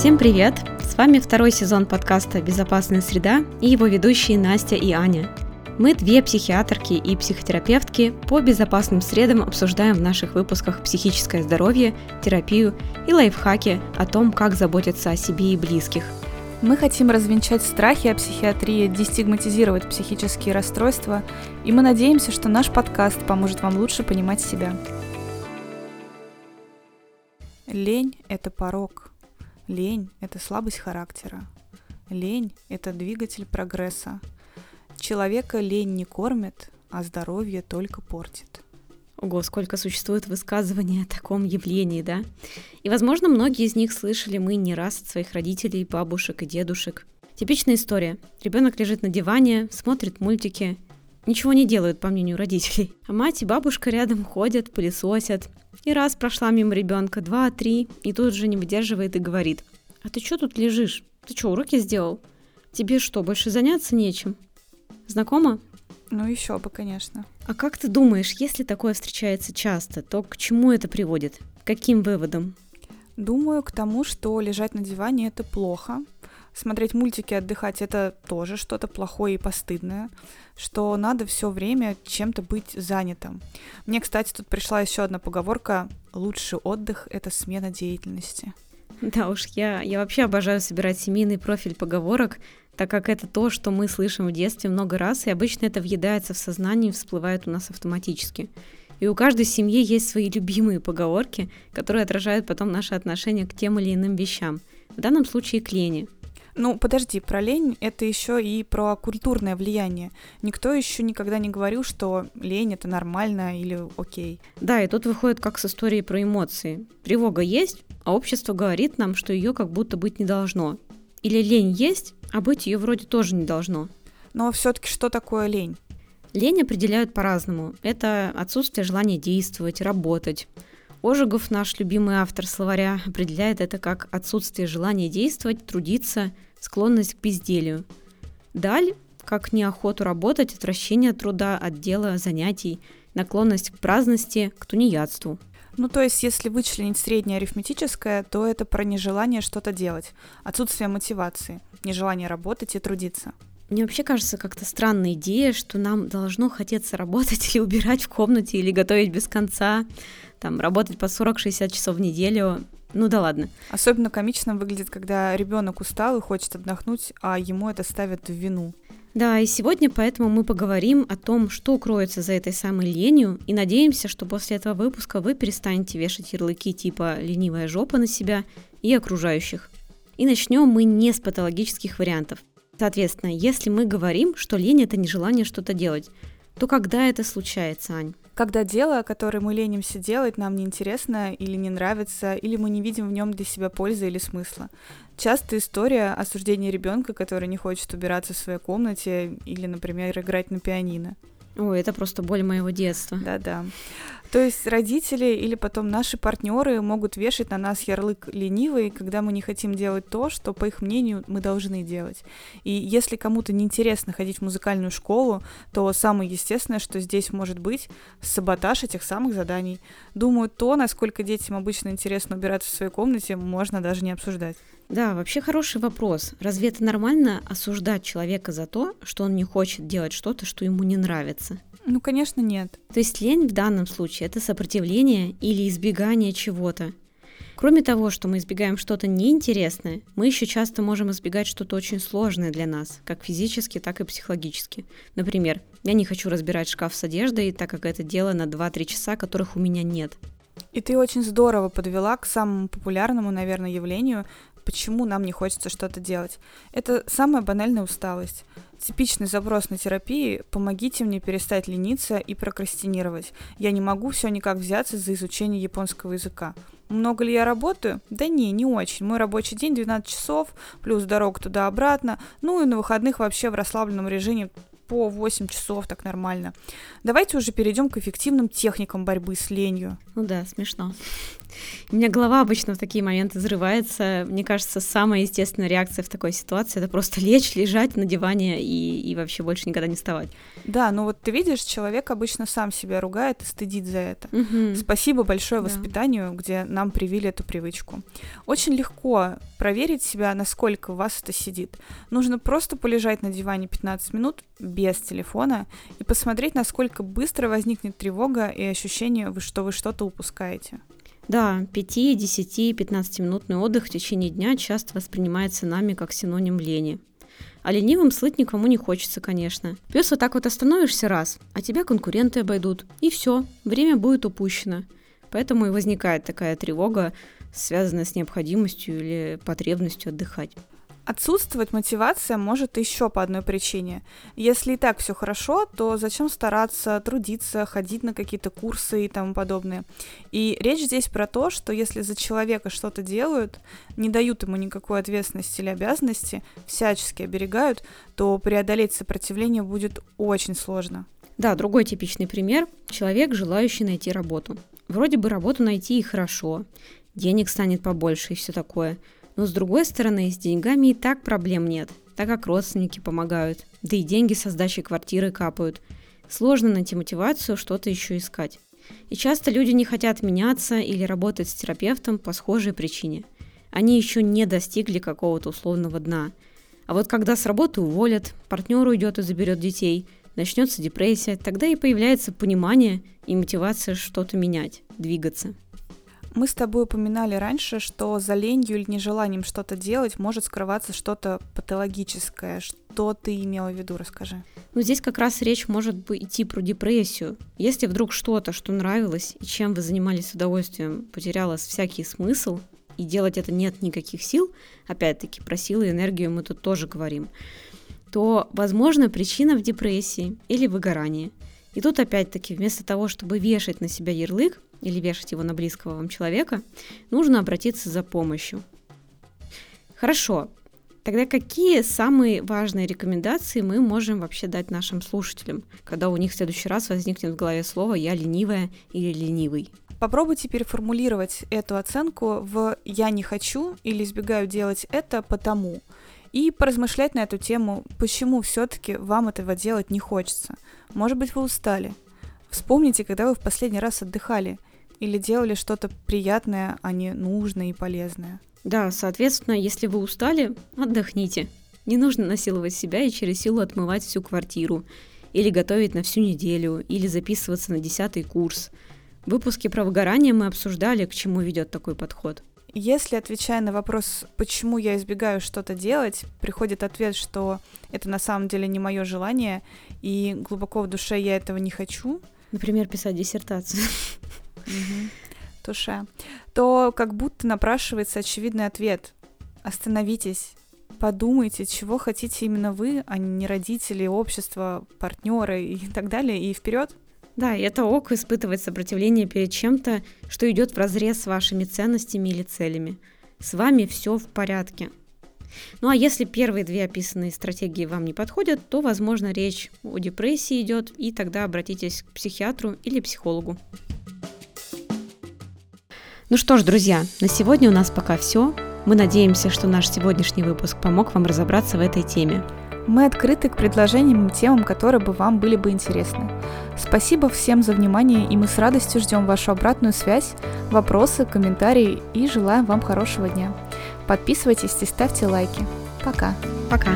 Всем привет! С вами второй сезон подкаста «Безопасная среда» и его ведущие Настя и Аня. Мы две психиатрки и психотерапевтки по безопасным средам обсуждаем в наших выпусках психическое здоровье, терапию и лайфхаки о том, как заботиться о себе и близких. Мы хотим развенчать страхи о психиатрии, дестигматизировать психические расстройства, и мы надеемся, что наш подкаст поможет вам лучше понимать себя. Лень – это порог. Лень – это слабость характера. Лень – это двигатель прогресса. Человека лень не кормит, а здоровье только портит. Ого, сколько существует высказываний о таком явлении, да? И, возможно, многие из них слышали мы не раз от своих родителей, бабушек и дедушек. Типичная история. Ребенок лежит на диване, смотрит мультики, ничего не делают, по мнению родителей. А мать и бабушка рядом ходят, пылесосят. И раз прошла мимо ребенка, два, три, и тут же не выдерживает и говорит. А ты что тут лежишь? Ты что, уроки сделал? Тебе что, больше заняться нечем? Знакомо? Ну, еще бы, конечно. А как ты думаешь, если такое встречается часто, то к чему это приводит? К каким выводам? Думаю, к тому, что лежать на диване это плохо. Смотреть мультики, отдыхать это тоже что-то плохое и постыдное, что надо все время чем-то быть занятым. Мне, кстати, тут пришла еще одна поговорка: лучший отдых это смена деятельности. Да уж, я, я вообще обожаю собирать семейный профиль поговорок, так как это то, что мы слышим в детстве много раз, и обычно это въедается в сознание и всплывает у нас автоматически. И у каждой семьи есть свои любимые поговорки, которые отражают потом наше отношение к тем или иным вещам. В данном случае к лени. Ну, подожди, про лень это еще и про культурное влияние. Никто еще никогда не говорил, что лень это нормально или окей. Да, и тут выходит как с историей про эмоции. Тревога есть, а общество говорит нам, что ее как будто быть не должно. Или лень есть, а быть ее вроде тоже не должно. Но все-таки что такое лень? Лень определяют по-разному. Это отсутствие желания действовать, работать. Ожегов, наш любимый автор словаря, определяет это как отсутствие желания действовать, трудиться, склонность к безделию. Даль, как неохоту работать, отвращение от труда, от дела, занятий, наклонность к праздности, к тунеядству. Ну, то есть, если вычленить среднее арифметическое, то это про нежелание что-то делать, отсутствие мотивации, нежелание работать и трудиться. Мне вообще кажется как-то странная идея, что нам должно хотеться работать или убирать в комнате, или готовить без конца, там, работать по 40-60 часов в неделю. Ну да ладно. Особенно комично выглядит, когда ребенок устал и хочет отдохнуть, а ему это ставят в вину. Да, и сегодня поэтому мы поговорим о том, что кроется за этой самой ленью, и надеемся, что после этого выпуска вы перестанете вешать ярлыки типа «ленивая жопа» на себя и окружающих. И начнем мы не с патологических вариантов. Соответственно, если мы говорим, что лень – это нежелание что-то делать, то когда это случается, Ань? Когда дело, которое мы ленимся делать, нам неинтересно или не нравится, или мы не видим в нем для себя пользы или смысла. Часто история осуждения ребенка, который не хочет убираться в своей комнате или, например, играть на пианино. Ой, это просто боль моего детства. Да-да. То есть родители или потом наши партнеры могут вешать на нас ярлык ленивый, когда мы не хотим делать то, что, по их мнению, мы должны делать. И если кому-то неинтересно ходить в музыкальную школу, то самое естественное, что здесь может быть, саботаж этих самых заданий. Думаю, то, насколько детям обычно интересно убираться в своей комнате, можно даже не обсуждать. Да, вообще хороший вопрос. Разве это нормально осуждать человека за то, что он не хочет делать что-то, что ему не нравится? Ну, конечно, нет. То есть лень в данном случае это сопротивление или избегание чего-то. Кроме того, что мы избегаем что-то неинтересное, мы еще часто можем избегать что-то очень сложное для нас, как физически, так и психологически. Например, я не хочу разбирать шкаф с одеждой, так как это дело на 2-3 часа, которых у меня нет. И ты очень здорово подвела к самому популярному, наверное, явлению, почему нам не хочется что-то делать. Это самая банальная усталость. Типичный запрос на терапии «помогите мне перестать лениться и прокрастинировать. Я не могу все никак взяться за изучение японского языка». Много ли я работаю? Да не, не очень. Мой рабочий день 12 часов, плюс дорога туда-обратно. Ну и на выходных вообще в расслабленном режиме по 8 часов, так нормально. Давайте уже перейдем к эффективным техникам борьбы с ленью. Ну да, смешно. У меня голова обычно в такие моменты взрывается. Мне кажется, самая естественная реакция в такой ситуации — это просто лечь, лежать на диване и, и вообще больше никогда не вставать. Да, ну вот ты видишь, человек обычно сам себя ругает и стыдит за это. Мгм. Спасибо большое Да. воспитанию, где нам привили эту привычку. Очень легко проверить себя, насколько у вас это сидит. Нужно просто полежать на диване 15 минут без телефона и посмотреть, насколько быстро возникнет тревога и ощущение, что вы что-то упускаете. Да, 5, 10, 15-минутный отдых в течение дня часто воспринимается нами как синоним лени. А ленивым слыть никому не хочется, конечно. Плюс вот так вот остановишься раз, а тебя конкуренты обойдут. И все, время будет упущено. Поэтому и возникает такая тревога, связанная с необходимостью или потребностью отдыхать. Отсутствовать мотивация может еще по одной причине. Если и так все хорошо, то зачем стараться, трудиться, ходить на какие-то курсы и тому подобное. И речь здесь про то, что если за человека что-то делают, не дают ему никакой ответственности или обязанности, всячески оберегают, то преодолеть сопротивление будет очень сложно. Да, другой типичный пример – человек, желающий найти работу. Вроде бы работу найти и хорошо, денег станет побольше и все такое. Но с другой стороны, с деньгами и так проблем нет, так как родственники помогают, да и деньги со сдачей квартиры капают. Сложно найти мотивацию что-то еще искать. И часто люди не хотят меняться или работать с терапевтом по схожей причине. Они еще не достигли какого-то условного дна. А вот когда с работы уволят, партнер уйдет и заберет детей, начнется депрессия, тогда и появляется понимание и мотивация что-то менять, двигаться. Мы с тобой упоминали раньше, что за ленью или нежеланием что-то делать может скрываться что-то патологическое. Что ты имела в виду, расскажи. Но здесь как раз речь может идти про депрессию. Если вдруг что-то, что нравилось и чем вы занимались с удовольствием, потеряло всякий смысл, и делать это нет никаких сил, опять-таки про силы и энергию мы тут тоже говорим, то, возможно, причина в депрессии или выгорании. И тут опять-таки вместо того, чтобы вешать на себя ярлык или вешать его на близкого вам человека, нужно обратиться за помощью. Хорошо, Тогда какие самые важные рекомендации мы можем вообще дать нашим слушателям, когда у них в следующий раз возникнет в голове слово «я ленивая» или «ленивый»? Попробуйте переформулировать эту оценку в «я не хочу» или «избегаю делать это потому». И поразмышлять на эту тему, почему все-таки вам этого делать не хочется. Может быть, вы устали. Вспомните, когда вы в последний раз отдыхали или делали что-то приятное, а не нужное и полезное. Да, соответственно, если вы устали, отдохните. Не нужно насиловать себя и через силу отмывать всю квартиру, или готовить на всю неделю, или записываться на десятый курс. В выпуске про выгорание мы обсуждали, к чему ведет такой подход. Если, отвечая на вопрос, почему я избегаю что-то делать, приходит ответ, что это на самом деле не мое желание, и глубоко в душе я этого не хочу, Например, писать диссертацию. туше, то как будто напрашивается очевидный ответ. Остановитесь, подумайте, чего хотите именно вы, а не родители, общество, партнеры и так далее, и вперед. Да, и это ок испытывать сопротивление перед чем-то, что идет в разрез с вашими ценностями или целями. С вами все в порядке. Ну а если первые две описанные стратегии вам не подходят, то, возможно, речь о депрессии идет, и тогда обратитесь к психиатру или психологу. Ну что ж, друзья, на сегодня у нас пока все. Мы надеемся, что наш сегодняшний выпуск помог вам разобраться в этой теме. Мы открыты к предложениям и темам, которые бы вам были бы интересны. Спасибо всем за внимание, и мы с радостью ждем вашу обратную связь, вопросы, комментарии и желаем вам хорошего дня. Подписывайтесь и ставьте лайки. Пока. Пока!